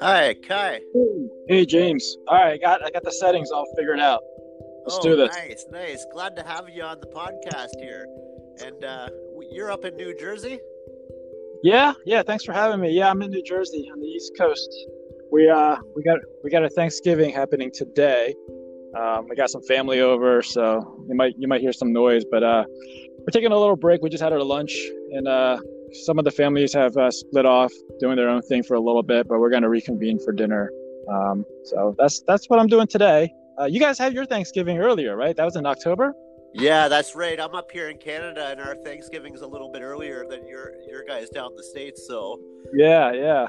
Hi, Kai. Hey, James. All right, I got I got the settings all figured out. Let's oh, do this. Nice, nice. Glad to have you on the podcast here. And uh, you're up in New Jersey. Yeah, yeah. Thanks for having me. Yeah, I'm in New Jersey on the East Coast. We uh we got we got a Thanksgiving happening today. Um, we got some family over, so you might you might hear some noise, but uh, we're taking a little break. We just had our lunch, and uh, some of the families have uh, split off, doing their own thing for a little bit, but we're going to reconvene for dinner. Um, so that's that's what I'm doing today. Uh, you guys had your Thanksgiving earlier, right? That was in October. Yeah, that's right. I'm up here in Canada, and our Thanksgiving's a little bit earlier than your your guys down in the states. So yeah, yeah.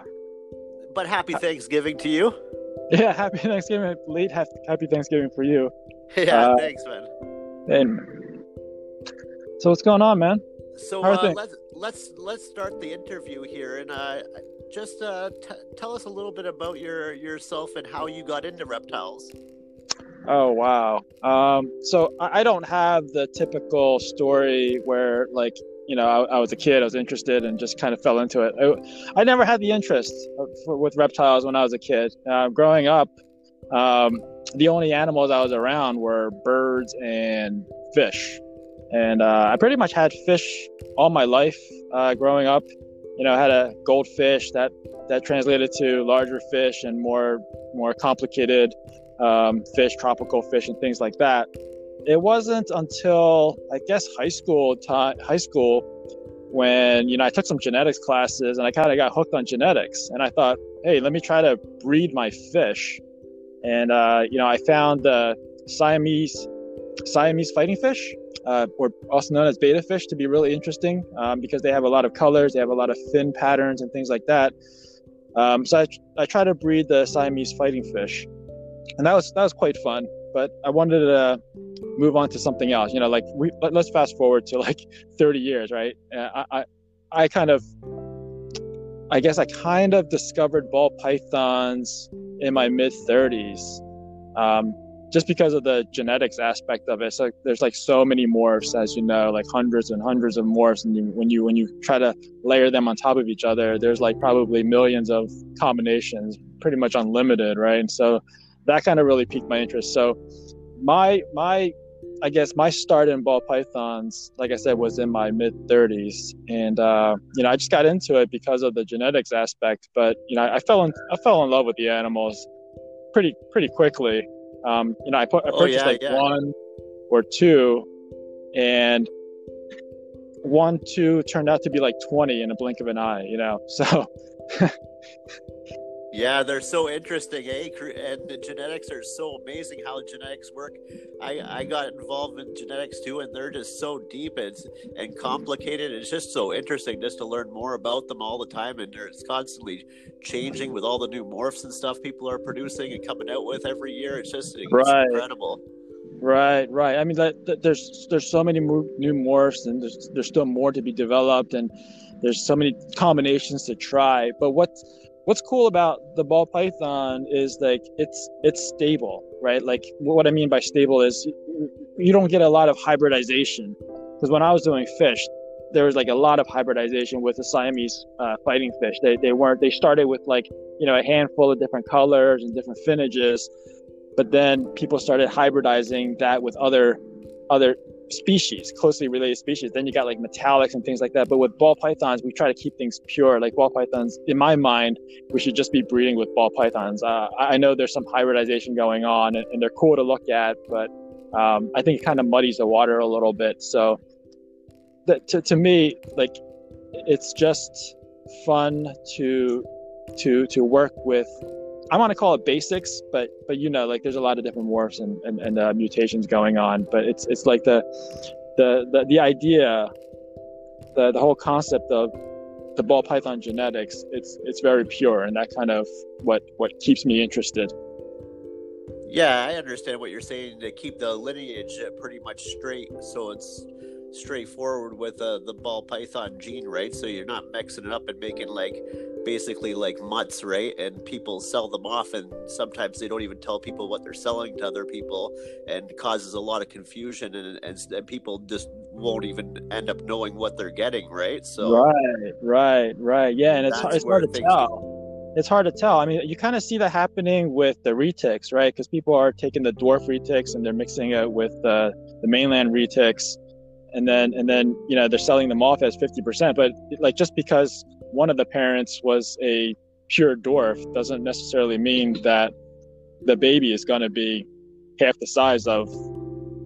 But happy Thanksgiving to you. Yeah, happy Thanksgiving. Late happy Thanksgiving for you. Yeah, uh, thanks, man. And so what's going on, man? So uh, let's let's let's start the interview here, and uh, just uh, t- tell us a little bit about your yourself and how you got into reptiles. Oh wow! Um, so I, don't have the typical story where, like, you know, I, I, was a kid, I was interested, and just kind of fell into it. I, I never had the interest for, with reptiles when I was a kid. Uh, growing up, um, the only animals I was around were birds and fish and uh, I pretty much had fish all my life uh, growing up. You know, I had a goldfish that that translated to larger fish and more more complicated um, fish, tropical fish, and things like that. It wasn't until I guess high school time, high school when you know I took some genetics classes and I kind of got hooked on genetics, and I thought, hey, let me try to breed my fish. And uh, you know, I found the Siamese Siamese fighting fish, uh, or also known as betta fish, to be really interesting um, because they have a lot of colors, they have a lot of fin patterns and things like that. Um, so I, I try to breed the Siamese fighting fish, and that was that was quite fun. But I wanted to move on to something else. You know, like we, let, us fast forward to like 30 years, right? Uh, I, I I kind of I guess I kind of discovered ball pythons in my mid 30s. Um, just because of the genetics aspect of it. So there's like so many morphs, as you know, like hundreds and hundreds of morphs, and when you when you try to layer them on top of each other, there's like probably millions of combinations, pretty much unlimited, right? And so that kind of really piqued my interest. So my my I guess my start in ball pythons, like I said, was in my mid 30s, and uh, you know I just got into it because of the genetics aspect. But you know I, I fell in I fell in love with the animals pretty pretty quickly. Um, you know, I, put, I oh, purchased oh, yeah, like yeah. one or two, and one, two turned out to be like 20 in a blink of an eye, you know? So. yeah, they're so interesting, eh? And the genetics are so amazing how genetics work. I, I got involved in genetics too, and they're just so deep and, and complicated. It's just so interesting just to learn more about them all the time. And it's constantly changing with all the new morphs and stuff people are producing and coming out with every year. It's just it's right. incredible. Right, right. I mean, that, that, there's there's so many new morphs, and there's there's still more to be developed, and there's so many combinations to try. But what what's cool about the ball python is like it's it's stable, right? Like what I mean by stable is you don't get a lot of hybridization. Because when I was doing fish, there was like a lot of hybridization with the Siamese uh, fighting fish. They, they weren't, they started with like, you know, a handful of different colors and different finnages But then people started hybridizing that with other, other species, closely related species. Then you got like metallics and things like that. But with ball pythons, we try to keep things pure. Like ball pythons, in my mind, we should just be breeding with ball pythons. Uh, I know there's some hybridization going on and, and they're cool to look at, but um, I think it kind of muddies the water a little bit. So that to, to me like it's just fun to to to work with i want to call it basics but but you know like there's a lot of different morphs and and, and uh, mutations going on but it's it's like the the the, the idea the the whole concept of the ball python genetics it's it's very pure and that kind of what what keeps me interested. Yeah i understand what you're saying to keep the lineage pretty much straight so it's straightforward with uh, the ball python gene, right? So you're not mixing it up and making like basically like mutts, right? And people sell them off, and sometimes they don't even tell people what they're selling to other people, and causes a lot of confusion, and and, and people just won't even end up knowing what they're getting, right? So right, right, right, yeah, and it's it's hard to tell. it's hard to tell. I mean, you kind of see that happening with the retics, right? Because people are taking the dwarf retics and they're mixing it with the the mainland retics, and then and then you know they're selling them off as fifty percent. But like just because one of the parents was a pure dwarf doesn't necessarily mean that the baby is going to be half the size of,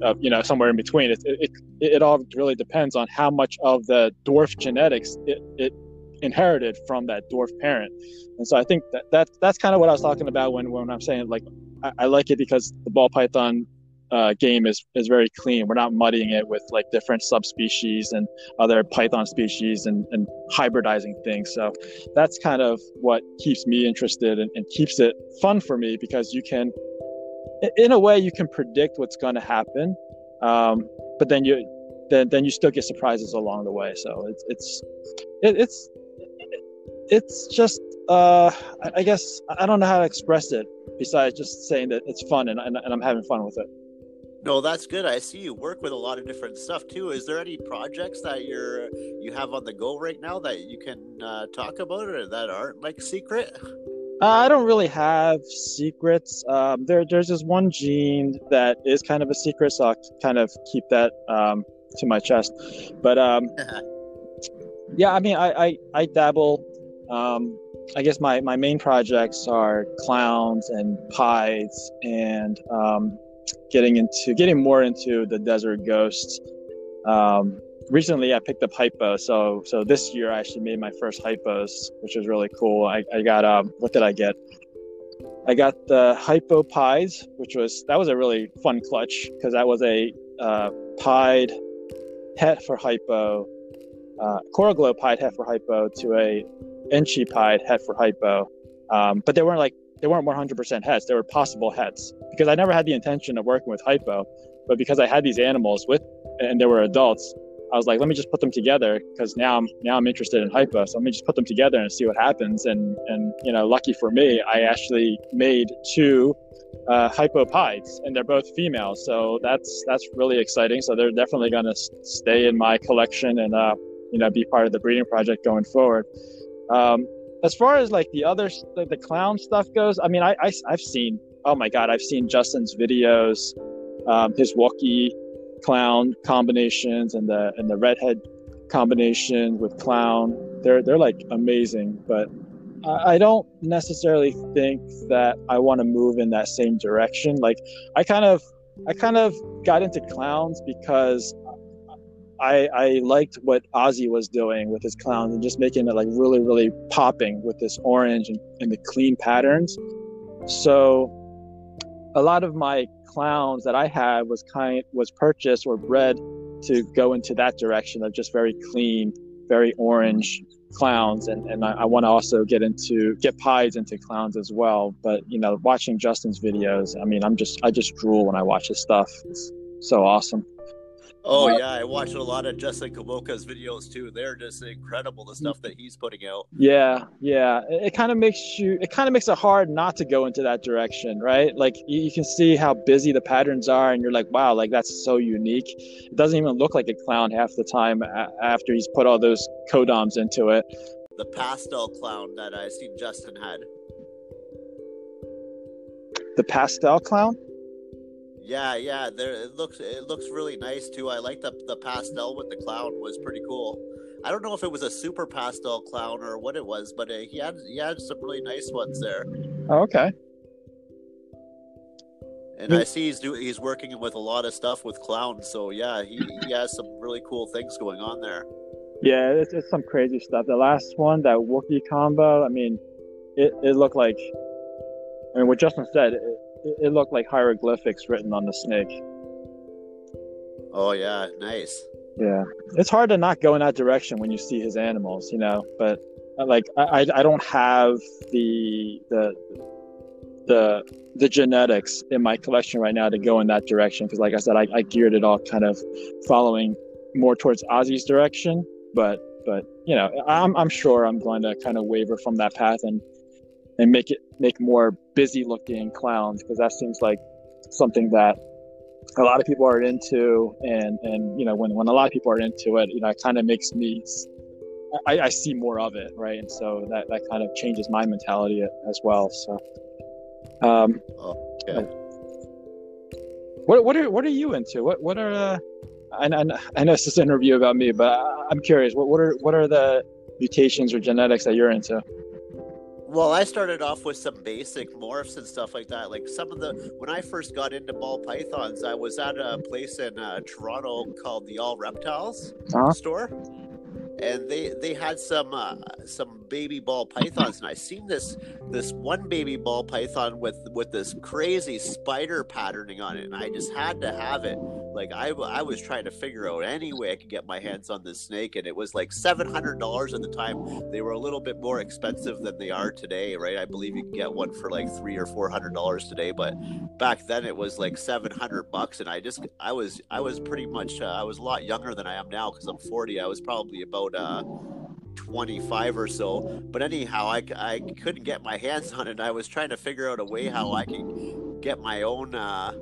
of you know somewhere in between. It, it, it, it all really depends on how much of the dwarf genetics it, it inherited from that dwarf parent. And so I think that, that that's kind of what I was talking about when, when I'm saying like I, I like it because the ball python uh, game is is very clean. We're not muddying it with like different subspecies and other python species and, and hybridizing things. So that's kind of what keeps me interested and, and keeps it fun for me because you can, in a way, you can predict what's going to happen, um, but then you then then you still get surprises along the way. So it's it's it, it's it's just uh, I guess I don't know how to express it besides just saying that it's fun and, and, and I'm having fun with it. No, that's good. I see you work with a lot of different stuff too. Is there any projects that you're you have on the go right now that you can uh, talk about or that aren't like secret? Uh, I don't really have secrets. Um, there, there's this one gene that is kind of a secret, so I'll kind of keep that um, to my chest. But um, yeah, I mean, I I, I dabble. Um, I guess my, my main projects are clowns and pies and um, getting into getting more into the desert ghosts. Um, recently, I picked up hypo, so so this year I actually made my first hypos, which was really cool. I, I got um, what did I get? I got the hypo pies, which was that was a really fun clutch because that was a uh, pied het for hypo, uh, Coral Glow pied het for hypo to a Enchi pied het for hypo, um, but they weren't like they weren't 100% hets. They were possible hets because I never had the intention of working with hypo, but because I had these animals with and they were adults, I was like, let me just put them together because now I'm now I'm interested in hypo. So let me just put them together and see what happens. And and you know, lucky for me, I actually made two uh, hypopides, and they're both females. So that's that's really exciting. So they're definitely going to stay in my collection and uh, you know be part of the breeding project going forward. Um, as far as like the other the, the clown stuff goes, I mean, I, I have seen oh my god, I've seen Justin's videos, um, his Wookie clown combinations and the and the redhead combination with clown. They're they're like amazing, but I, I don't necessarily think that I want to move in that same direction. Like I kind of I kind of got into clowns because I, I liked what Ozzy was doing with his clowns and just making it like really, really popping with this orange and, and the clean patterns. So a lot of my clowns that I had was kind was purchased or bred to go into that direction of just very clean, very orange clowns and, and I, I want to also get into get pies into clowns as well. But you know, watching Justin's videos, I mean I'm just I just drool when I watch his stuff. It's so awesome. Oh yeah, I watched a lot of Justin Kobylka's videos too. They're just incredible the stuff that he's putting out. Yeah, yeah. It, it kind of makes you it kind of makes it hard not to go into that direction, right? Like you, you, can see how busy the patterns are and you're like, "Wow, like that's so unique." It doesn't even look like a clown half the time after he's put all those codoms into it. The pastel clown that I seen Justin had. The pastel clown? Yeah, yeah. There it looks it looks really nice too. I like the the pastel with the clown was pretty cool. I don't know if it was a super pastel clown or what it was, but uh, he had he had some really nice ones there. Oh, okay. And I see he's do he's working with a lot of stuff with clowns. So yeah, he, he has some really cool things going on there. Yeah, it's, it's some crazy stuff. The last one, that Wookie combo, I mean, it, it looked like, I mean, what Justin said, it, it looked like hieroglyphics written on the snake. Oh yeah, nice. Yeah, it's hard to not go in that direction when you see his animals, you know. But uh, like, I I don't have the the the the genetics in my collection right now to go in that direction because, like I said, I, I geared it all kind of following more towards Ozzy's direction. But but you know, I'm I'm sure I'm going to kind of waver from that path and and make it make more busy looking clowns because that seems like something that a lot of people are into and and you know when, when a lot of people are into it you know it kind of makes me I, I see more of it, right? And so that that kind of changes my mentality as well. So, um, oh, yeah. What what are what are you into? What what are uh, I, I, I know this is an interview about me, but I'm curious. What what are what are the mutations or genetics that you're into? Well, I started off with some basic morphs and stuff like that. Like some of the when I first got into ball pythons, I was at a place in uh, Toronto called the All Reptiles uh-huh. store, and they they had some uh, some baby ball pythons, and I seen this this one baby ball python with with this crazy spider patterning on it, and I just had to have it like I, I was trying to figure out any way I could get my hands on this snake, and it was like seven hundred dollars at the time. They were a little bit more expensive than they are today, right? I believe you can get one for like three or four hundred dollars today, but back then it was like seven hundred bucks. And I just I was I was pretty much uh, I was a lot younger than I am now because I'm forty. I was probably about uh 25 or so. But anyhow, I, I couldn't get my hands on it. I was trying to figure out a way how I could get my own uh,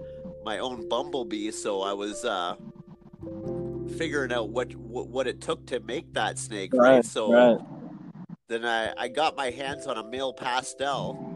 my own bumblebee, so I was uh, figuring out what, what, what it took to make that snake. Right. right? So right. then I I got my hands on a male pastel.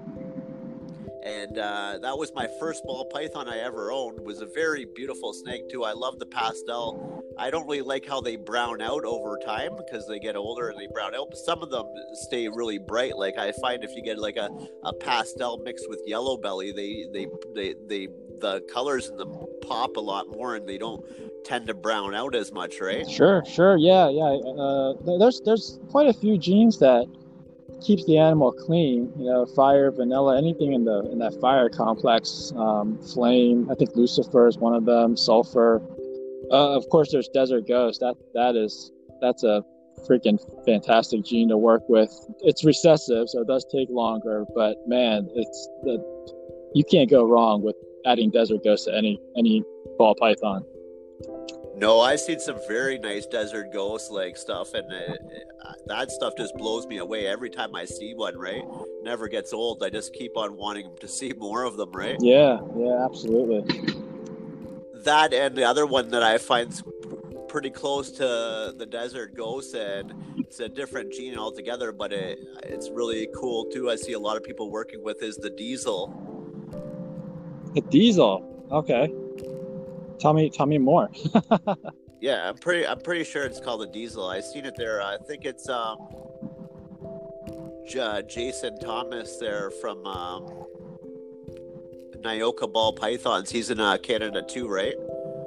And uh, that was my first ball python I ever owned. It was a very beautiful snake too. I love the pastel. I don't really like how they brown out over time because they get older and they brown out. But some of them stay really bright. Like I find if you get like a, a pastel mixed with yellow belly, they they they they the colors in them pop a lot more and they don't tend to brown out as much, right? Sure, sure, yeah, yeah. Uh, there's there's quite a few genes that keeps the animal clean. You know, fire, vanilla, anything in the in that fire complex. Um, flame, I think Lucifer is one of them. Sulfur. Uh, of course, there's Desert Ghost. That that is that's a freaking fantastic gene to work with. It's recessive, so it does take longer. But man, it's the you can't go wrong with adding Desert Ghost to any any ball python. No, I've seen some very nice Desert Ghost like stuff, and it, uh, that stuff just blows me away every time I see one. Right, never gets old. I just keep on wanting to see more of them. Right? Yeah, yeah, absolutely. That and the other one that I find pretty close to the Desert Ghost, and it's a different gene altogether, but it it's really cool too. I see a lot of people working with is the Diesel the diesel. Okay. Tell me, tell me more. yeah, I'm pretty. I'm pretty sure it's called a diesel. I've seen it there. I think it's um, J- Jason Thomas there from um, Nyoka Ball Pythons. He's in uh, Canada too, right?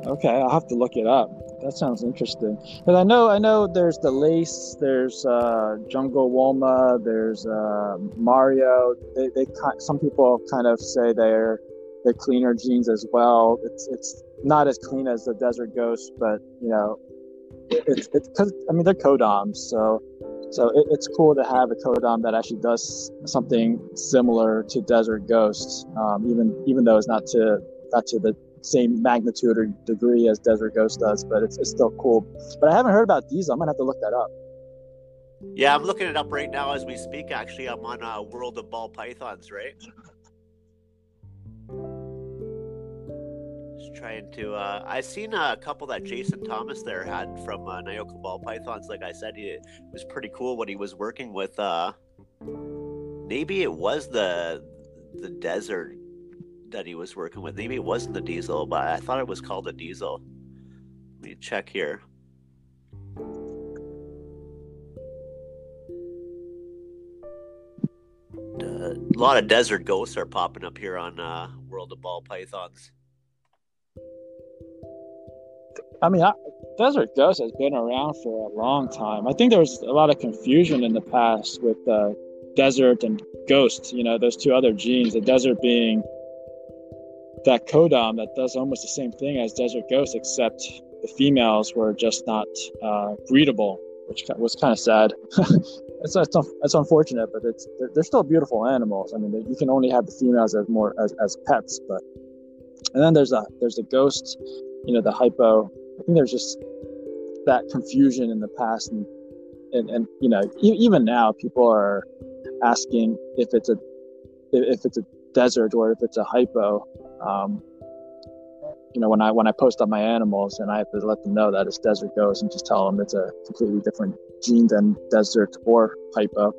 Okay, I'll have to look it up. That sounds interesting. But I know, I know. There's the Lace. There's uh, Jungle Woma. There's uh, Mario. They, they, some people kind of say they're the cleaner genes as well. It's it's not as clean as the Desert Ghost, but you know, it's it's because I mean they're codoms, so so it, it's cool to have a codom that actually does something similar to Desert Ghost, um, even even though it's not to not to the same magnitude or degree as Desert Ghost does, but it's, it's still cool. But I haven't heard about these. I'm gonna have to look that up. Yeah, I'm looking it up right now as we speak. Actually, I'm on uh, World of Ball Pythons, right? Trying to. Uh, I seen a couple that Jason Thomas there had from uh, Nyoka Ball Pythons. Like I said, he, it was pretty cool what he was working with. Uh, maybe it was the the desert that he was working with. Maybe it wasn't the diesel, but I thought it was called the diesel. Let me check here. A lot of desert ghosts are popping up here on uh, World of Ball Pythons. I mean, I, Desert Ghost has been around for a long time. I think there was a lot of confusion in the past with uh, Desert and Ghost. You know, those two other genes. The Desert being that codom that does almost the same thing as Desert Ghost, except the females were just not uh, breedable, which was kind of sad. it's, it's, it's unfortunate, but it's they're, they're, still beautiful animals. I mean, you can only have the females as more as, as pets, but and then there's a there's a ghost, you know, the hypo I think there's just that confusion in the past, and and, and you know, even now, people are asking if it's a if it's a desert or if it's a hypo. Um, you know when I when I post on my animals and I have to let them know that it's desert ghost and just tell them it's a completely different gene than desert or hypo.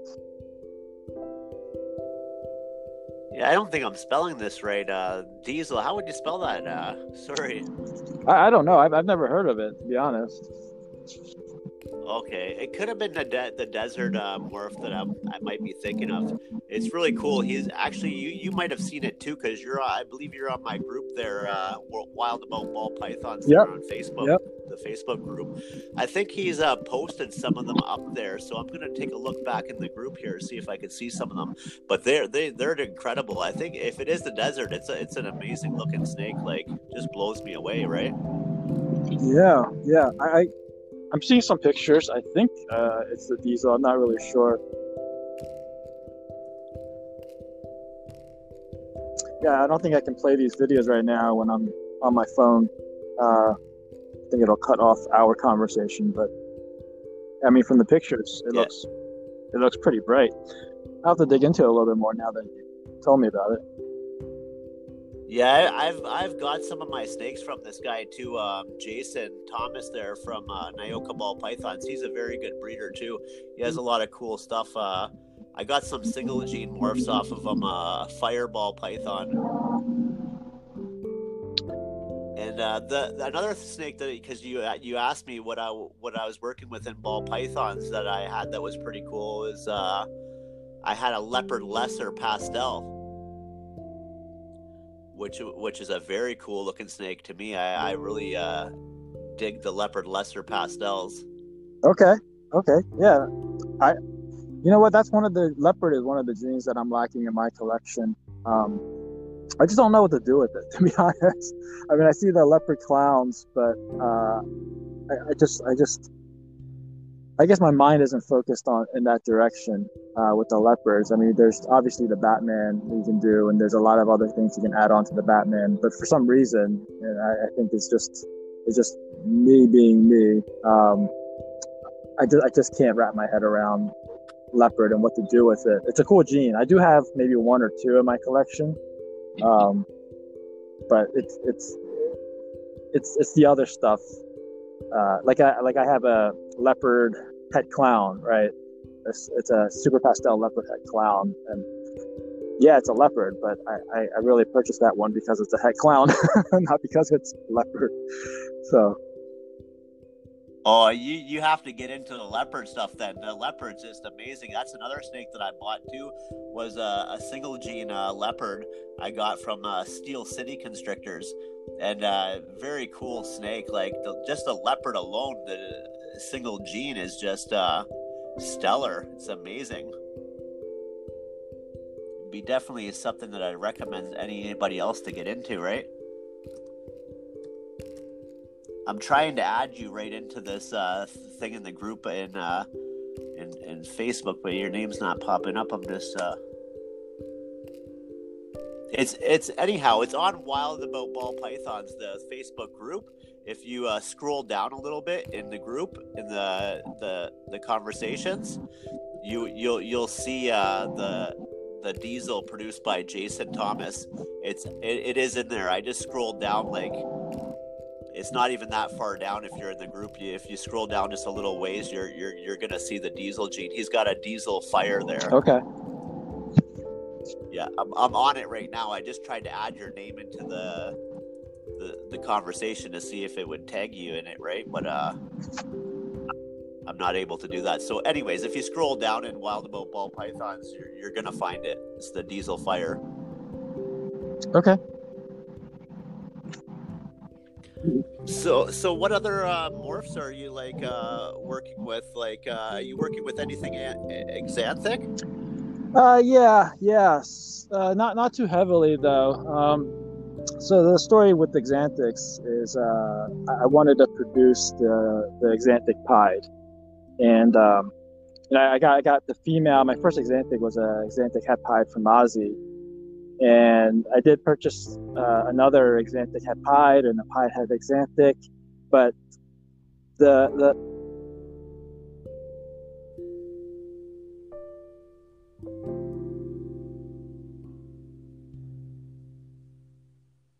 I don't think I'm spelling this right. Uh, Diesel, how would you spell that? Uh, sorry. I, I don't know. I've, I've never heard of it, to be honest. Okay, it could have been the de- the desert uh, morph that I'm, I might be thinking of. It's really cool. He's actually you you might have seen it too because you're I believe you're on my group there, uh, Wild About Ball Pythons yep. on Facebook, yep. the Facebook group. I think he's uh, posted some of them up there, so I'm gonna take a look back in the group here see if I can see some of them. But they're they they're incredible. I think if it is the desert, it's a, it's an amazing looking snake. Like just blows me away, right? Yeah, yeah. I I'm seeing some pictures. I think uh, it's the diesel. I'm not really sure. Yeah, I don't think I can play these videos right now when I'm on my phone. Uh, I think it'll cut off our conversation. But I mean, from the pictures, it yeah. looks it looks pretty bright. I'll have to dig into it a little bit more now that you told me about it. Yeah, I've I've got some of my snakes from this guy too, um, Jason Thomas there from uh, Nyoka Ball Pythons. He's a very good breeder too. He has a lot of cool stuff. Uh, I got some single gene morphs off of him, uh, Fireball Python. And uh, the another snake that because you uh, you asked me what I what I was working with in ball pythons that I had that was pretty cool is uh, I had a leopard lesser pastel which which is a very cool looking snake to me. I, I really uh, dig the leopard lesser pastels. Okay, okay, yeah. I, you know what? That's one of the leopard is one of the genes that I'm lacking in my collection. Um, I just don't know what to do with it, to be honest. I mean, I see the leopard clowns, but uh, I, I just, I just, I guess my mind isn't focused on in that direction uh, with the leopards. I mean, there's obviously the Batman you can do, and there's a lot of other things you can add on to the Batman. But for some reason, I, I think it's just it's just me being me. Um, I just I just can't wrap my head around leopard and what to do with it. It's a cool gene. I do have maybe one or two in my collection, um, but it's it's it's it's the other stuff. Uh, like I like I have a leopard pet clown, right? It's, it's a super pastel leopard head clown, and yeah, it's a leopard, but I, I, I really purchased that one because it's a head clown, not because it's leopard. So. Oh, you you have to get into the leopard stuff then. The leopard's just amazing. That's another snake that I bought too. Was a, a single gene uh, leopard I got from uh, Steel City Constrictors, and uh, very cool snake. Like the, just a leopard alone, the single gene is just uh, stellar. It's amazing. Be definitely something that I recommend anybody else to get into, right? I'm trying to add you right into this uh, thing in the group in, uh, in in Facebook, but your name's not popping up. I'm just uh, it's it's anyhow. It's on Wild About Ball Pythons, the Facebook group, if you uh, scroll down a little bit in the group in the the the conversations, you you'll you'll see uh, the the diesel produced by Jason Thomas. It's it, it is in there. I just scrolled down like it's not even that far down if you're in the group. If you scroll down just a little ways, you're you're you're gonna see the diesel gene. He's got a diesel fire there. Okay. Yeah, I'm, I'm on it right now. I just tried to add your name into the the, the conversation to see if it would tag you in it, right? But uh, I'm not able to do that. So, anyways, if you scroll down in Wild About Ball Pythons, you're, you're gonna find it. It's the Diesel Fire. Okay. So, so what other uh, morphs are you like uh, working with? Like, uh, are you working with anything axanthic? Uh, yeah, yes. Uh, not not too heavily though. Um, so the story with the Xanthics is uh, I wanted to produce the the Xanthic pied, and um, I got I got the female. My first Xanthic was a Xanthic het pied from Ozzy, and I did purchase uh, another Xanthic het pied and a pied het Xanthic, but the the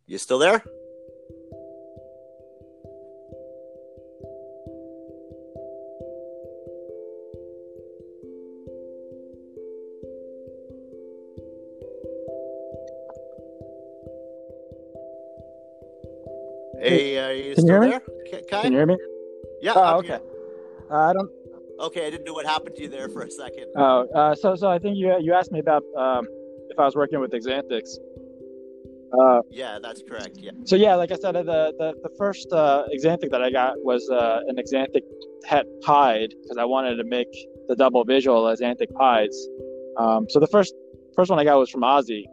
You still there? Hey, are you Can still you hear there? Me? Can, Can you hear me? Yeah. Oh, okay. Uh, I don't. Okay, I didn't know what happened to you there for a second. Oh, uh, so so I think you you asked me about um, if I was working with Xanthics. Uh, Yeah, that's correct. Yeah. so yeah, like I said, the the, the first uh, Xanthic that I got was uh, an Xanthic het pied because I wanted to make the double visual Xanthic pieds. Um, so the first first one I got was from Ozzy.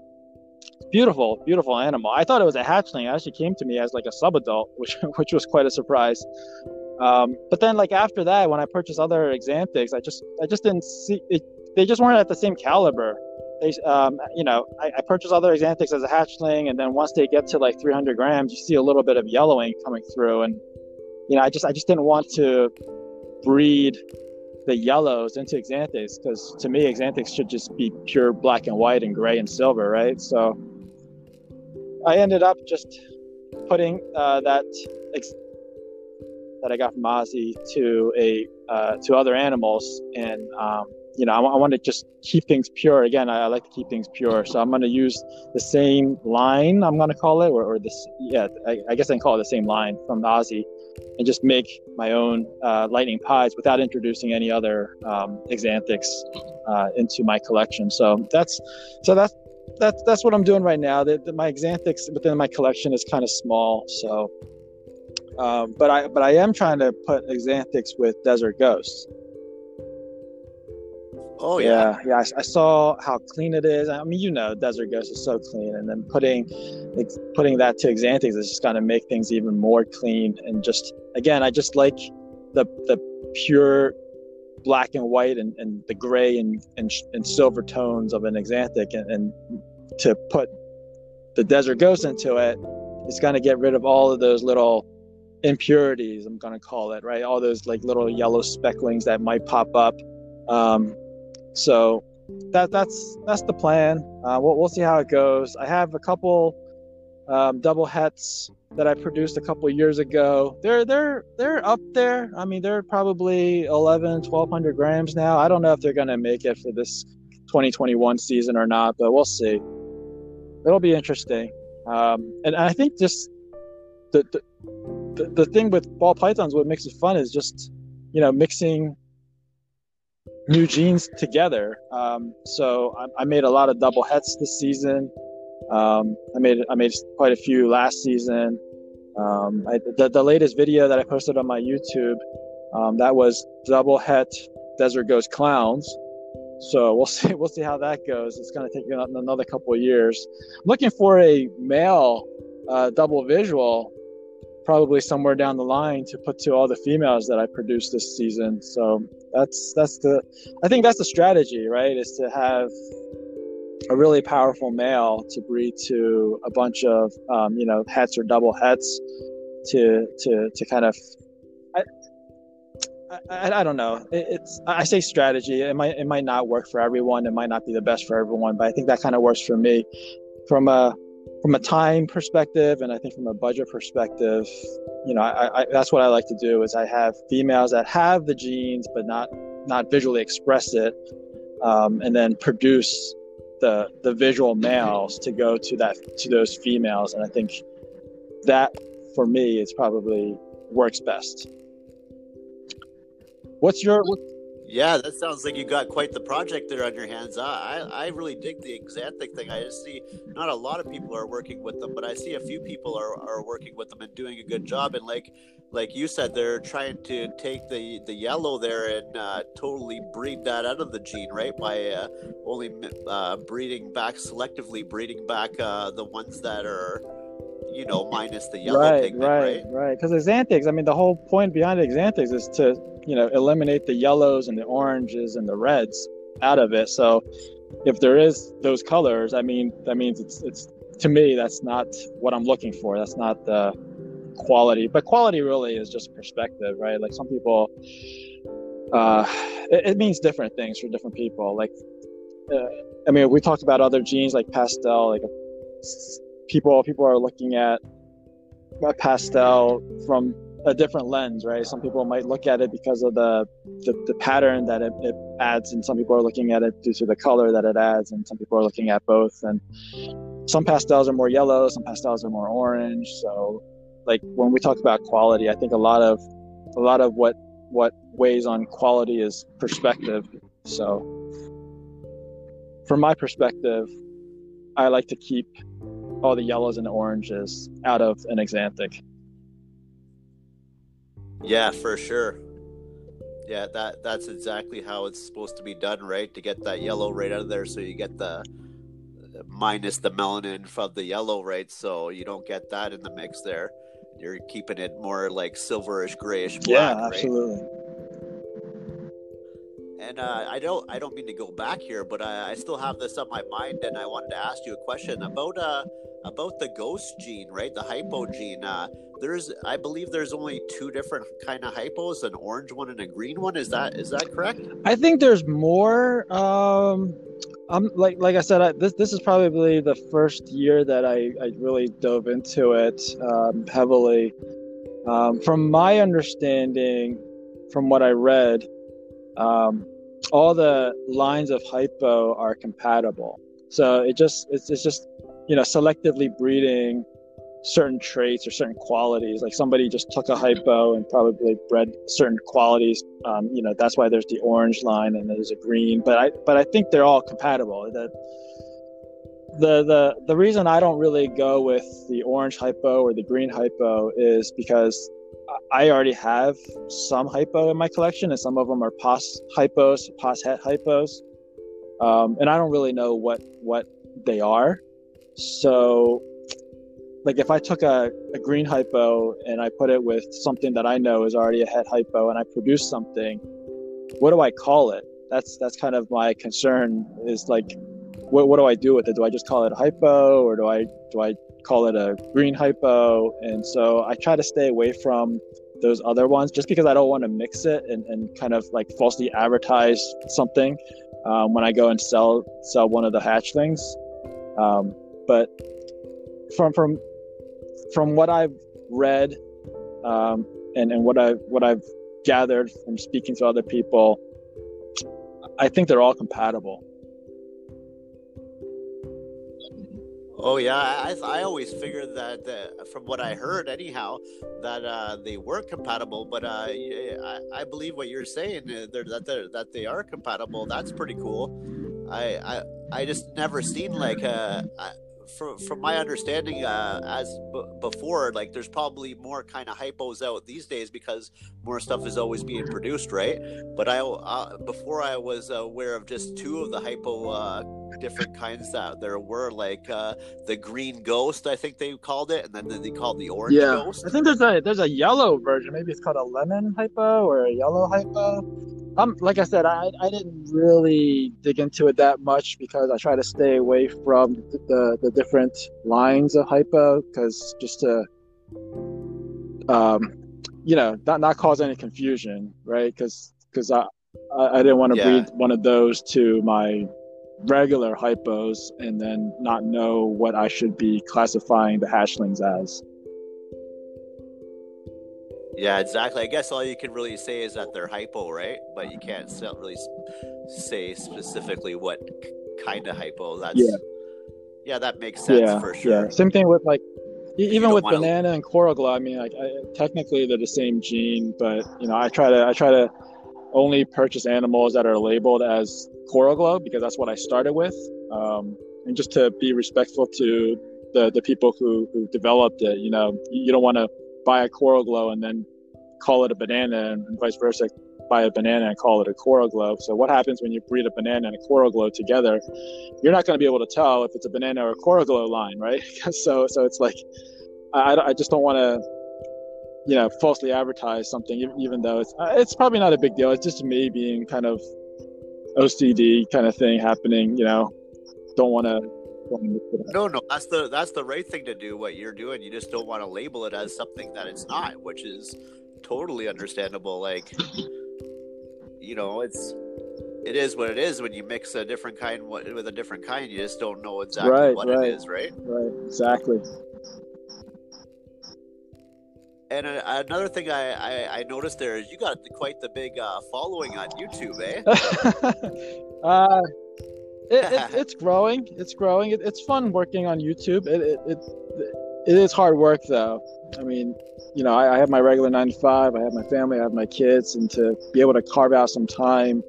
Beautiful, beautiful animal. I thought it was a hatchling. It actually came to me as like a subadult, which which was quite a surprise. Um, but then like after that, when I purchased other Xanthics, I just I just didn't see it. They just weren't at the same caliber. They, um, you know, I, I purchased other Xanthics as a hatchling, and then once they get to like 300 grams, you see a little bit of yellowing coming through, and you know, I just I just didn't want to breed the yellows into Xanthics because to me, Xanthics should just be pure black and white and gray and silver, right? So I ended up just putting uh, that ex- that I got from Ozzy to a uh, to other animals, and um, you know, I, I want to just keep things pure. Again, I, I like to keep things pure, so I'm going to use the same line. I'm going to call it, or, or this, yeah, I, I guess I can call it the same line from Ozzy, and just make my own uh, lightning pies without introducing any other um, Xanthics uh, into my collection. So that's so that's that's that's what I'm doing right now. The, the, my Xanthics within my collection is kind of small, so. Um, but I but I am trying to put Xanthics with Desert Ghosts. Oh yeah. yeah, yeah. I, I saw how clean it is. I mean, you know, Desert Ghost is so clean, and then putting like, putting that to Xanthics is just to make things even more clean. And just again, I just like the the pure black and white and, and the gray and, and and silver tones of an Xanthic, and, and to put the Desert Ghost into it, it's to get rid of all of those little impurities. I'm to call it right, all those like little yellow specklings that might pop up. Um, so that that's that's the plan. Uh, we'll we'll see how it goes. I have a couple um, double hets that I produced a couple years ago. They're they're they're up there. I mean, they're probably 11, 1200 grams now. I don't know if they're gonna make it for this 2021 season or not, but we'll see. It'll be interesting. Um, and I think just the, the the the thing with ball pythons, what makes it fun is just you know mixing new genes together. Um, so I, I, made a lot of double hets this season. Um, I made I made quite a few last season. Um, I, the, the latest video that I posted on my YouTube um, that was double het Desert Ghost Clowns. So we'll see we'll see how that goes. It's going to take another couple of years. I'm looking for a male uh, double visual probably somewhere down the line to put to all the females that I produced this season. So that's that's the I think that's the strategy, right? Is to have a really powerful male to breed to a bunch of um, you know hets or double hets to to to kind of I, I, I don't know. It, it's I say strategy. It might it might not work for everyone. It might not be the best for everyone, but I think that kind of works for me. From a from a time perspective and I think from a budget perspective, you know, I, I, that's what I like to do is I have females that have the genes but not not visually express it, um, and then produce the the visual males to go to that to those females, and I think that for me is probably works best. What's your yeah, that sounds like you got quite the project there on your hands. I, I, really dig the Xanthic thing. I just see not a lot of people are working with them, but I see a few people are, are working with them and doing a good job. And like like you said, they're trying to take the, the yellow there and uh, totally breed that out of the gene, right? By uh, only uh, breeding back selectively, breeding back uh, the ones that are you know, minus the yellow thing, right, pigment, right, right. Because Xanthics, I mean, the whole point behind Xanthics is to, you know, eliminate the yellows and the oranges and the reds out of it. So, if there is those colors, I mean, that means it's it's to me that's not what I'm looking for. That's not the quality. But quality really is just perspective, right? Like some people, uh, it, it means different things for different people. Like, uh, I mean, we talked about other genes like pastel, like. People people are looking at pastel from a different lens, right? Some people might look at it because of the the, the pattern that it, it, adds, and some people are looking at it due to the color that it adds, and some people are looking at both. And some pastels are more yellow, some pastels are more orange. So like when we talk about quality, I think a lot of a lot of what what weighs on quality is perspective. So, from my perspective, I like to keep all the yellows and oranges out of an axanthic. Yeah, for sure. Yeah, that that's exactly how it's supposed to be done, right? To get that yellow right out of there, so you get the minus the melanin from the yellow, right? So you don't get that in the mix there. You're keeping it more like silverish, grayish black. Yeah, absolutely. Right? And uh, I don't, I don't mean to go back here, but I, I, still have this on my mind, and I wanted to ask you a question about uh, about the ghost gene, right? The hypo gene. Uh, there's, I believe, there's only two different kind of hypos: an orange one and a green one. Is that is that correct? I think there's more. Um, I'm like like I said, I, this this is probably the first year that I, I really dove into it um, heavily. Um, from my understanding, from what I read, um, all the lines of hypo are compatible. So it just it's, it's just you know selectively breeding certain traits or certain qualities. Like somebody just took a hypo and probably bred certain qualities. Um, you know that's why there's the orange line and there's a green. But I but I think they're all compatible. That the the the reason I don't really go with the orange hypo or the green hypo is because I already have some hypo in my collection, and some of them are pos hypos, pos het hypos, um, and I don't really know what what they are. So, like if I took a, a green hypo and I put it with something that I know is already a het hypo, and I produce something, what do I call it? That's that's kind of my concern. Is like, what what do I do with it? Do I just call it a hypo, or do I do I call it a green hypo. And so I try to stay away from those other ones just because I don't want to mix it and, and kind of like falsely advertise something um, when I go and sell sell one of the hatchlings. Um, but from from from what I've read um, and and what I what I've gathered from speaking to other people, I think they're all compatible. Oh yeah, I, I always figured that uh, from what I heard, anyhow, that uh, they were compatible. But uh, I, I believe what you're saying uh, they're, that they're, that they are compatible. That's pretty cool. I I, I just never seen like a, uh, from from my understanding, uh, as b- before, like there's probably more kind of hypos out these days because more stuff is always being produced, right? But I uh, before I was aware of just two of the hypo uh, different kinds that there were, like uh, the green ghost, I think they called it, and then they called the orange yeah, ghost. I think there's a there's a yellow version. Maybe it's called a lemon hypo or a yellow hypo um, like I said, I, I didn't really dig into it that much because I try to stay away from the, the different lines of hypo because just to, um, you know, not, not cause any confusion, right? Because because I, I didn't want to yeah. breed one of those to my regular hypos and then not know what I should be classifying the hatchlings as. Yeah, exactly. I guess all you can really say is that they're hypo, right? But you can't really say specifically what kind of hypo. That's yeah, yeah that makes sense yeah, for sure. Yeah. Same thing with like even with banana to... and coral glow. I mean, like I, technically they're the same gene, but you know, I try to I try to only purchase animals that are labeled as coral glow because that's what I started with, um, and just to be respectful to the the people who who developed it. You know, you don't want to buy a coral glow and then call it a banana and vice versa buy a banana and call it a coral glow. So what happens when you breed a banana and a coral glow together? You're not going to be able to tell if it's a banana or a coral glow line right? So so it's like i, I just don't want to you know falsely advertise something even though it's uh, it's probably not a big deal. It's just me being kind of ocd kind of thing happening you know? Don't want to no, no, that's the that's the right thing to do. What you're doing, you just don't want to label it as something that it's not, which is totally understandable. Like, you know, it's it is what it is. When you mix a different kind with a different kind, you just don't know exactly right, what right, it is, right? Right, exactly. And another thing I, I, I, noticed there is you got quite the big uh, following on YouTube, eh? uh, it, it, it's growing. It's growing. It, it's fun working on YouTube. It, it, it is hard work though. I mean, you know, I, I, have my regular nine to five, I have my family, I have my kids, and to be able to carve out some time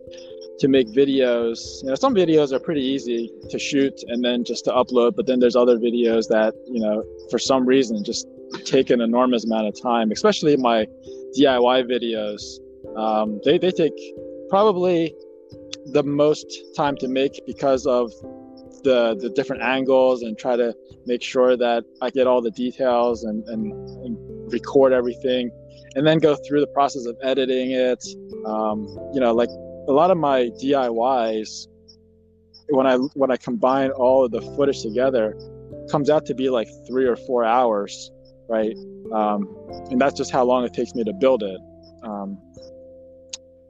to make videos, you know, some videos are pretty easy to shoot and then just to upload, but then there's other videos that, you know, for some reason just take an enormous amount of time, especially my DIY videos. Um, they, they take probably the most time to make because of the the different angles and try to make sure that I get all the details and, and, and record everything and then go through the process of editing it. Um, you know, like a lot of my DIYs, when I when I combine all of the footage together, comes out to be like three or four hours, right? Um, and that's just how long it takes me to build it. Um,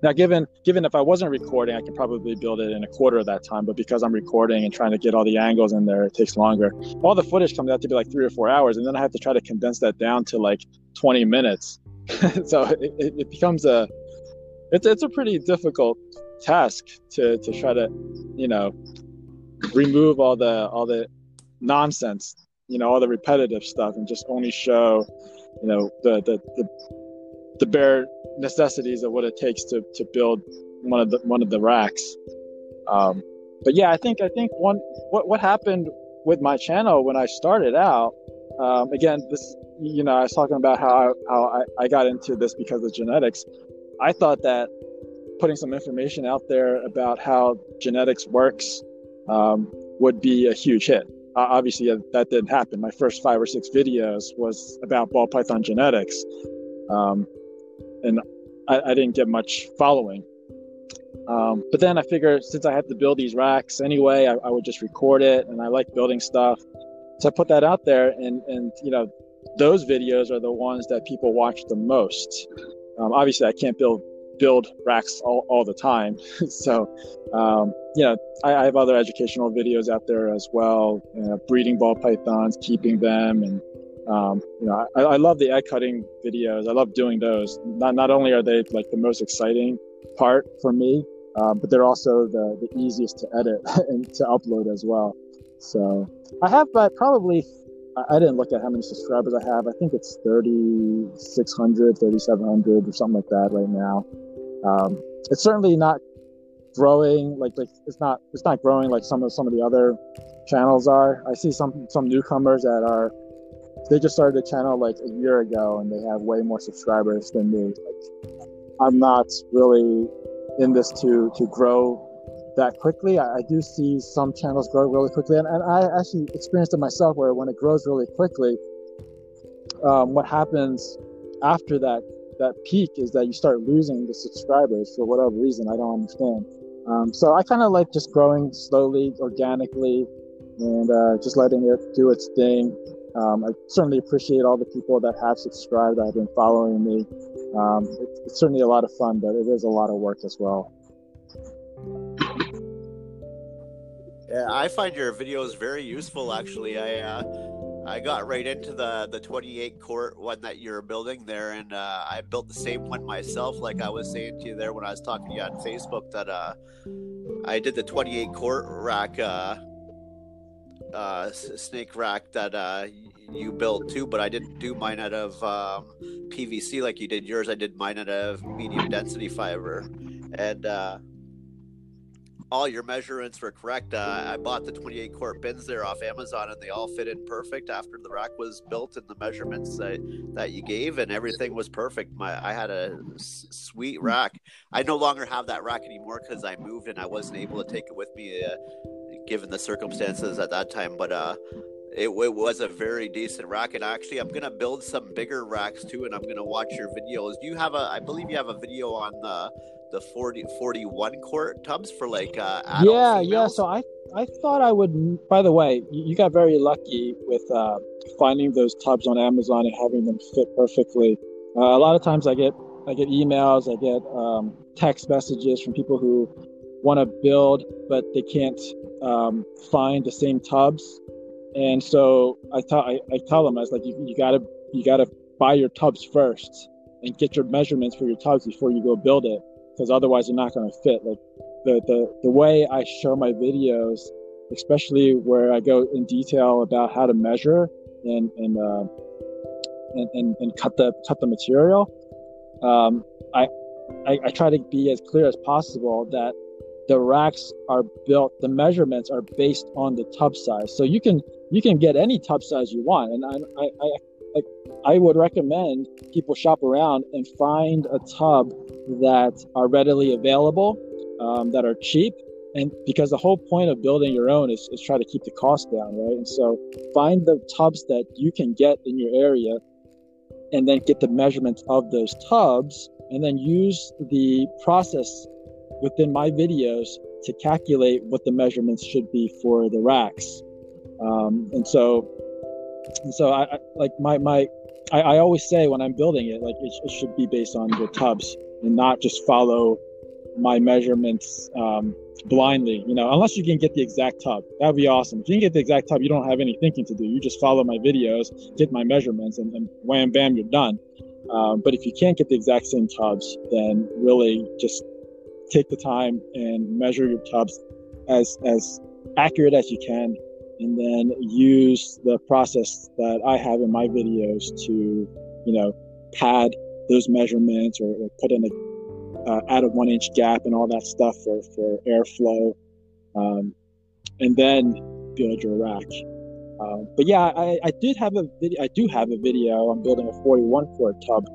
now, given given if I wasn't recording, I could probably build it in a quarter of that time. But because I'm recording and trying to get all the angles in there, it takes longer. All the footage comes out to be like three or four hours, and then I have to try to condense that down to like 20 minutes. so it, it becomes a it's it's a pretty difficult task to to try to you know remove all the all the nonsense, you know, all the repetitive stuff, and just only show you know the the the, the bare necessities of what it takes to to build one of the one of the racks. Um, but yeah, I think I think one what what happened with my channel when I started out. Um, again, this you know I was talking about how I, how I, I got into this because of genetics. I thought that putting some information out there about how genetics works um, would be a huge hit. Uh, obviously, uh, that didn't happen. My first five or six videos was about ball python genetics. Um, and I, I didn't get much following. Um, but then I figured since I had to build these racks anyway, I, I, would just record it, and I like building stuff, so I put that out there, and and you know, those videos are the ones that people watch the most. Um, obviously, I can't build build racks all, all the time, so um, you know, I, I, have other educational videos out there as well, breeding ball pythons, keeping them, and um, you know, I, I, love the egg cutting videos. I love doing those. Not not only are they like the most exciting part for me, uh, but they're also the, the easiest to edit and to upload as well. So I have but probably I didn't look at how many subscribers I have. I think it's 3,600, 3,700 or something like that right now. Um, it's certainly not growing like like it's not it's not growing like some of some of the other channels are. I see some some newcomers that are they just started a channel like a year ago and they have way more subscribers than me. Like, I'm not really in this to to grow that quickly. I, I, do see some channels grow really quickly, and, and I actually experienced it myself where when it grows really quickly, um, what happens after that that peak is that you start losing the subscribers for whatever reason. I don't understand. Um, so I kind of like just growing slowly, organically, and uh, just letting it do its thing. Um, I certainly appreciate all the people that have subscribed, that have been following me. Um, it, it's certainly a lot of fun, but it is a lot of work as well. Yeah, I find your videos very useful. Actually, I uh, I got right into the the 28 quart one that you're building there, and uh, I built the same one myself. Like I was saying to you there when I was talking to you on Facebook, that uh, I did the 28 quart rack. Uh, snake rack that uh, you built too, but I didn't do mine out of um, PVC like you did yours. I did mine out of medium density fiber, and uh, all your measurements were correct. Uh, I bought the 28 quart bins there off Amazon, and they all fit in perfect after the rack was built and the measurements that, that you gave, and everything was perfect. My I had a s- sweet rack. I no longer have that rack anymore because I moved and I wasn't able to take it with me. Uh, given the circumstances at that time. But uh, it, it, was a very decent rack, and actually, I'm gonna build some bigger racks too, and I'm gonna watch your videos. Do you have a? I believe you have a video on the the 40 41 quart tubs for like uh, yeah females? yeah so i i thought i would by the way you got very lucky with uh, finding those tubs on amazon and having them fit perfectly uh, a lot of times i get i get emails i get um, text messages from people who want to build but they can't um, find the same tubs, and so I tell I, I tell them I was like you, you gotta you gotta buy your tubs first and get your measurements for your tubs before you go build it because otherwise they're not to fit. Like the, the the way I show my videos, especially where I go in detail about how to measure and and, uh, and, and and cut the cut the material, um, I, I I try to be as clear as possible that the racks are built the measurements are based on the tub size. So you can you can get any tub size you want. And i i i, I would recommend people shop around and find a tub that are readily available um, that are cheap. And because the whole point of building your own is, is try to keep the cost down right? And so find the tubs that you can get in your area and then get the measurements of those tubs and then use the process within my videos to calculate what the measurements should be for the racks. Um, and so, and so I, I like my, my, I, I, always say when I'm building it, like it, it, should be based on the tubs and not just follow my measurements um, blindly, you know, unless you can get the exact tub. That would be awesome. If you can get the exact tub, you don't have any thinking to do. You just follow my videos, get my measurements, and, and wham, bam, you're done. Um, but if you can't get the exact same tubs, then really just take the time and measure your tubs as as accurate as you can and then use the process that I have in my videos to you know pad those measurements or, or put in a uh, add a one inch gap and all that stuff for for airflow um, and then build your rack. Um, but yeah I, I did have a video I do have a video. On building a 41 quart tub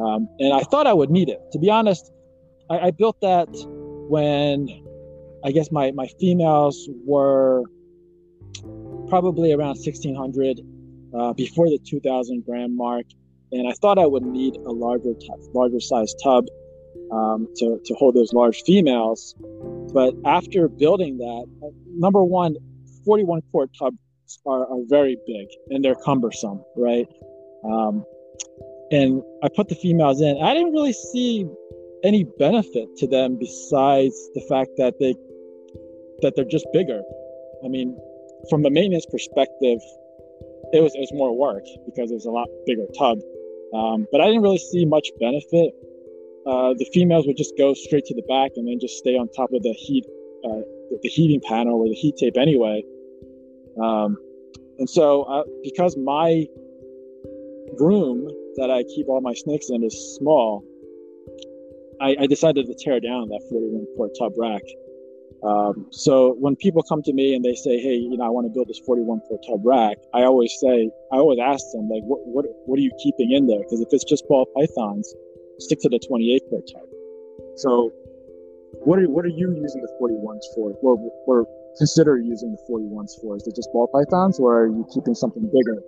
um, and I thought I would need it. To be honest I, I built that when I guess my, my females were probably around 1600 uh, before the 2000 gram mark. And I thought I would need a larger, t- larger size tub um, to, to hold those large females. But after building that, number one, 41 quart tubs are, are very big and they're cumbersome, right? Um, and I put the females in. I didn't really see any benefit to them besides the fact that they that they're just bigger. I mean, from a maintenance perspective, it was it was more work because it was a lot bigger tub. Um, but I didn't really see much benefit. Uh, the females would just go straight to the back and then just stay on top of the heat, uh, the heating panel or the heat tape anyway. Um, and so, uh, because my room that I keep all my snakes in is small, I, I decided to tear down that 41 quart tub rack. Um, so when people come to me and they say, "Hey, you know, I want to build this 41 quart tub rack," I always say, I always ask them, like, "What what what are you keeping in there?" Because if it's just ball pythons, stick to the 28 quart tub. So, what are what are you using the 41s for? Or, or consider using the 41s for? Is it just ball pythons, or are you keeping something bigger?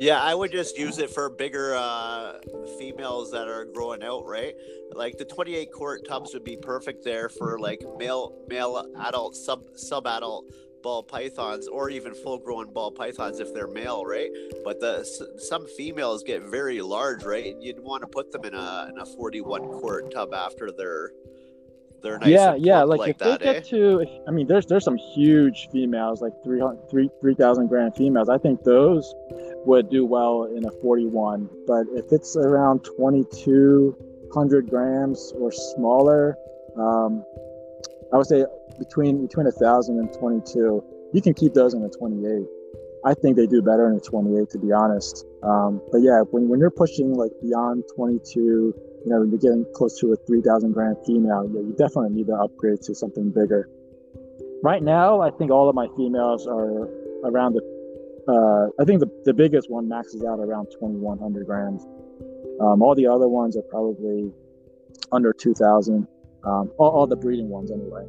Yeah, I would just use it for bigger uh, females that are growing out, right? Like the 28 quart tubs would be perfect there for like male male adult sub sub adult ball pythons or even full grown ball pythons if they're male, right? But the some females get very large, right? And you'd want to put them in a in a 41 quart tub after they're they're nice yeah yeah like, like if that, they get eh? to i mean there's there's some huge females like 300 3000 gram females. I think those would do well in a 41 but if it's around 2200 grams or smaller um, i would say between between a thousand and 22 you can keep those in a 28 i think they do better in a 28 to be honest. Um, but yeah when, when you're pushing like beyond 22 you know, you're getting close to a 3,000 gram female, yeah, you definitely need to upgrade to something bigger. Right now, I think all of my females are around the, uh, I think the, the biggest one maxes out around 2,100 grams. Um, all the other ones are probably under 2,000, um, all, all the breeding ones anyway.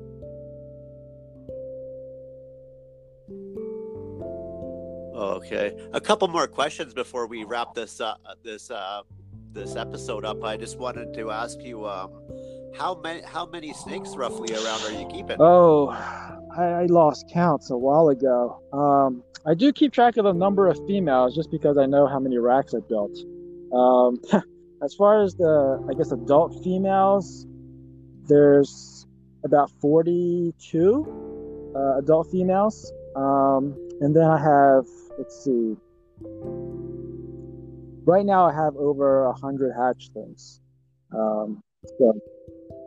Okay, a couple more questions before we wrap this uh, this uh, this episode up, I just wanted to ask you um, how many how many snakes roughly around are you keeping? Oh, I, I lost counts a while ago. Um, I do keep track of the number of females just because I know how many racks I built. Um, as far as the I guess adult females, there's about 42 uh, adult females, um, and then I have let's see right now I have over a hundred hatchlings. Um, so,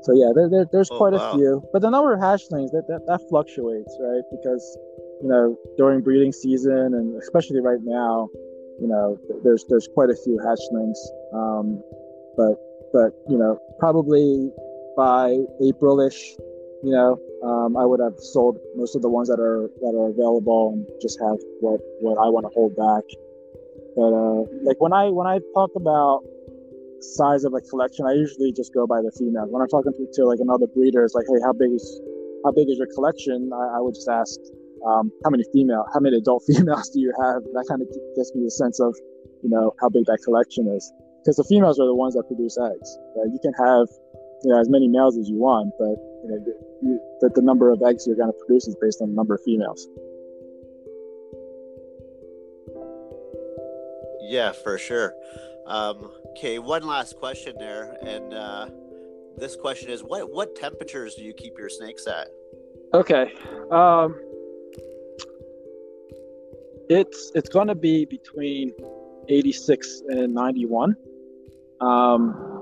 so yeah, there, there, there's oh, quite wow. a few, but the number of hatchlings that, that, that fluctuates, right? Because you know, during breeding season and especially right now, you know, there's there's quite a few hatchlings. Um, but but you know, probably by Aprilish, you know, um, I would have sold most of the ones that are that are available and just have what what I want to hold back. But uh, like when I when I talk about size of a collection, I usually just go by the females. When I'm talking to, to like another breeder, it's like, hey, how big is how big is your collection? I, I would just ask, um, how many female, how many adult females do you have? That kind of gives me a sense of, you know, how big that collection is. Because the females are the ones that produce eggs. Right? You can have, you know, as many males as you want, but you know, the, the number of eggs you're going to produce is based on the number of females. Yeah, for sure. Um, okay, one last question there, and uh, this question is: what what temperatures do you keep your snakes at? Okay, um, it's it's going to be between 86 and 91. Um,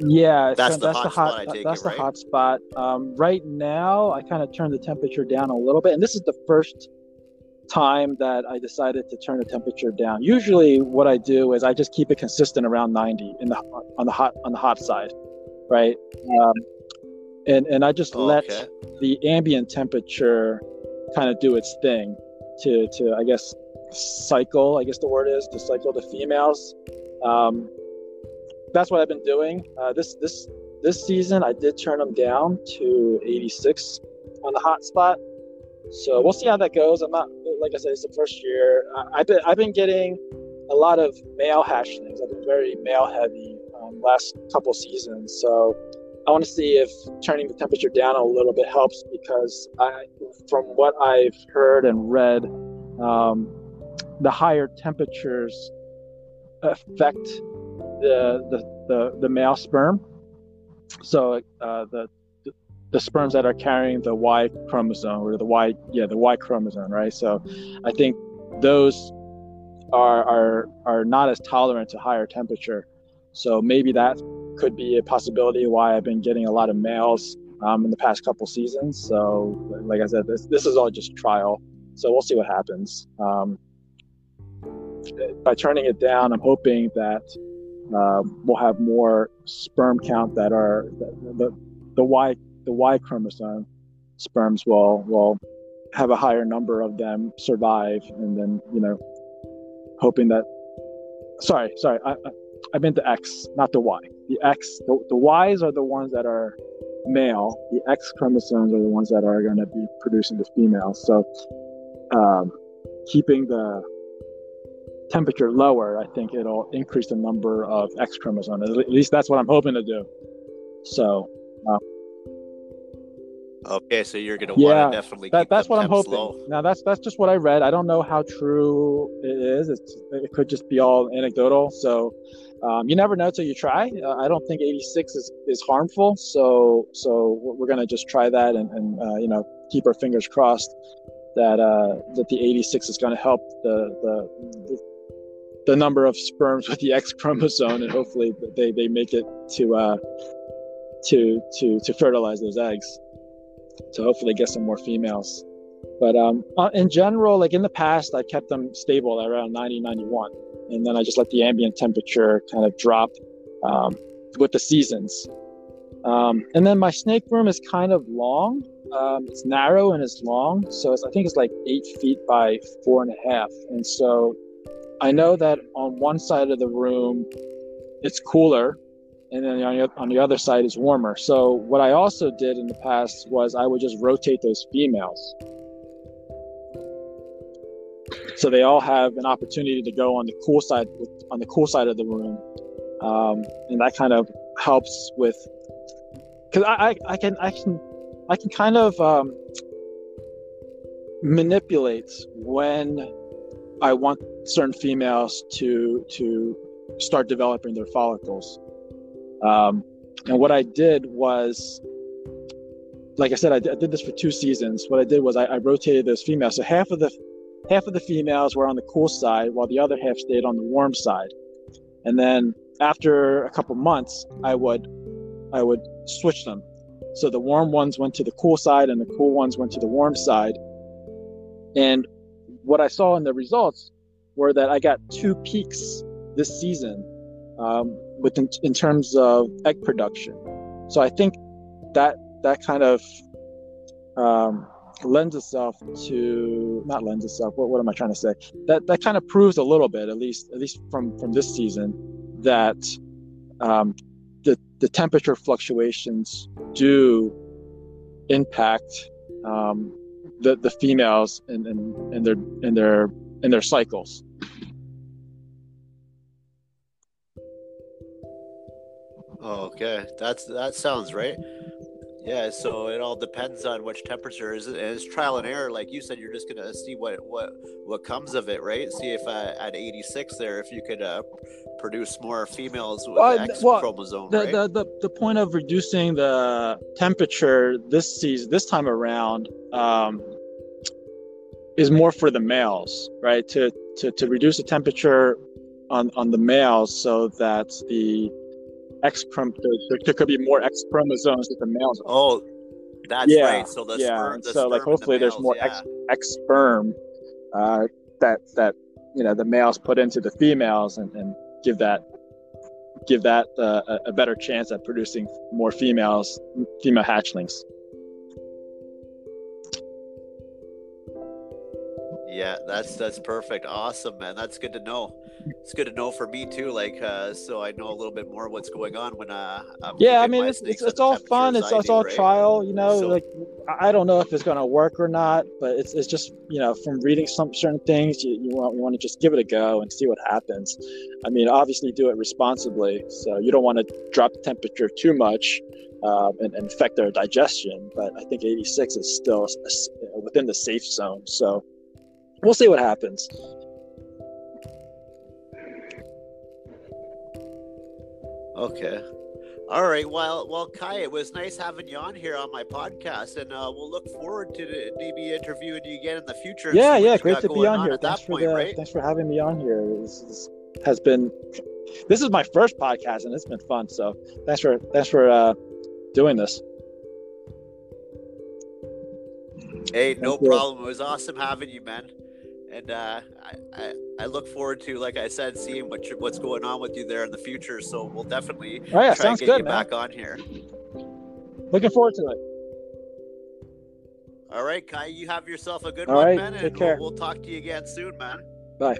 yeah, that's, so the, that's hot the hot spot, that's it, the right? hot spot. Um, right now, I kind of turned the temperature down a little bit, and this is the first time that I decided to turn the temperature down. Usually, what I do is I just keep it consistent around 90 in the on the hot on the hot side, right? Um, and and I just Oh, let okay. the ambient temperature kind of do its thing to to I guess cycle. I guess the word is to cycle the females. Um, that's what I've been doing. Uh, this this this season, I did turn them down to 86 on the hot spot. So we'll see how that goes. I'm not like I said, it's the first year. I, I've been I've been getting a lot of male hatchlings. I've been very male heavy um, last couple seasons. So I want to see if turning the temperature down a little bit helps because I, from what I've heard and read, um, the higher temperatures affect the the, the, the male sperm. So uh, the the sperms that are carrying the Y chromosome or the Y yeah the Y chromosome right. So I think those are are are not as tolerant to higher temperature. So maybe that could be a possibility why I've been getting a lot of males um, in the past couple seasons. So like I said, this this is all just trial. So we'll see what happens. Um, by turning it down, I'm hoping that uh, we'll have more sperm count that are the, the, the Y the Y chromosome sperms will will have a higher number of them survive, and then you know, hoping that. Sorry, sorry, I I, I meant the X, not the Y. The X, the, the Ys are the ones that are male. The X chromosomes are the ones that are going to be producing the females. So, um, keeping the temperature lower, I think it'll increase the number of X chromosomes. At least that's what I'm hoping to do. So, Okay, so you're gonna Yeah, want to definitely that, keep that's what I'm hoping. low. Now that's that's just what I read. I don't know how true it is. It's, it could just be all anecdotal. So um, you never know till you try. Uh, I don't think 86 is, is harmful. So so we're gonna just try that and, and uh, you know keep our fingers crossed that uh, that the 86 is gonna help the the, the the number of sperms with the X chromosome and hopefully they, they make it to uh, to to to fertilize those eggs to hopefully get some more females. But um, uh, in general, like in the past, I kept them stable at around 90, 91. And then I just let the ambient temperature kind of drop um, with the seasons. Um, and then my snake room is kind of long. Um, it's narrow and it's long. So it's, I think it's like eight feet by four and a half. And so I know that on one side of the room, it's cooler and then on the, on the other side is warmer. So what I also did in the past was I would just rotate those females. So they all have an opportunity to go on the cool side on the cool side of the room, um, and that kind of helps with because I, I, I can I can I can kind of um, manipulate when I want certain females to to start developing their follicles. Um, and what I did was, like I said, I did, this for two seasons. What I did was I, I rotated those females. So half of the half of the females were on the cool side, while the other half stayed on the warm side. And then after a couple months, I would I would switch them. So the warm ones went to the cool side, and the cool ones went to the warm side. And what I saw in the results were that I got two peaks this season um, within in terms of egg production. So I think that that kind of um, lends itself to not lends itself. What, what am I trying to say? That that kind of proves a little bit, at least at least from from this season, that um, the the temperature fluctuations do impact um, the the females and and in, in their in their in their cycles. Okay, that's that sounds right. Yeah, so it all depends on which temperature is. And it's trial and error, like you said. You're just gonna see what what what comes of it, right? See if uh, at 86 there, if you could uh, produce more females with uh, X well, chromosome. The, right? the the the point of reducing the temperature this season, this time around, um, is more for the males, right? To to to reduce the temperature on on the males so that the X chrom there, there could be more X chromosomes with the males. Oh, that's yeah, right. So the yeah. Sperm, the so like hopefully the males, there's more yeah. X, X sperm uh, that that you know the males put into the females and, and give that give that uh, a, a better chance at producing more females female hatchlings. Yeah, that's that's perfect. Awesome, man. That's good to know. It's good to know for me too. Like, uh, so I know a little bit more what's going on when uh. I'm yeah, I mean, it's it's, it's all fun. It's, it's all right? trial. You know, so, like I don't know if it's going to work or not, but it's it's just you know from reading some certain things, you, you want you want to just give it a go and see what happens. I mean, obviously do it responsibly. So you don't want to drop the temperature too much. Uh, and, and, affect their digestion, but I think 86 is still within the safe zone. So we'll see what happens. Okay. All right. Well, well, Kai, it was nice having you on here on my podcast, and uh, we'll look forward to maybe interviewing you again in the future. Yeah, yeah, great to be on, on here. Thanks for point, the, right? thanks for having me on here. This, this, has been this is my first podcast, and it's been fun. So thanks for thanks for uh, doing this. Hey, no problem. It was awesome having you, man and uh, I, I, I look forward to, like I said, seeing what what's going on with you there in the future. So we'll definitely oh, yeah, try and get good, you man. back on here. Looking forward to it. All right, Kai, you have yourself a good All one, right, man, and. We'll, we'll talk to you again soon, man. Bye.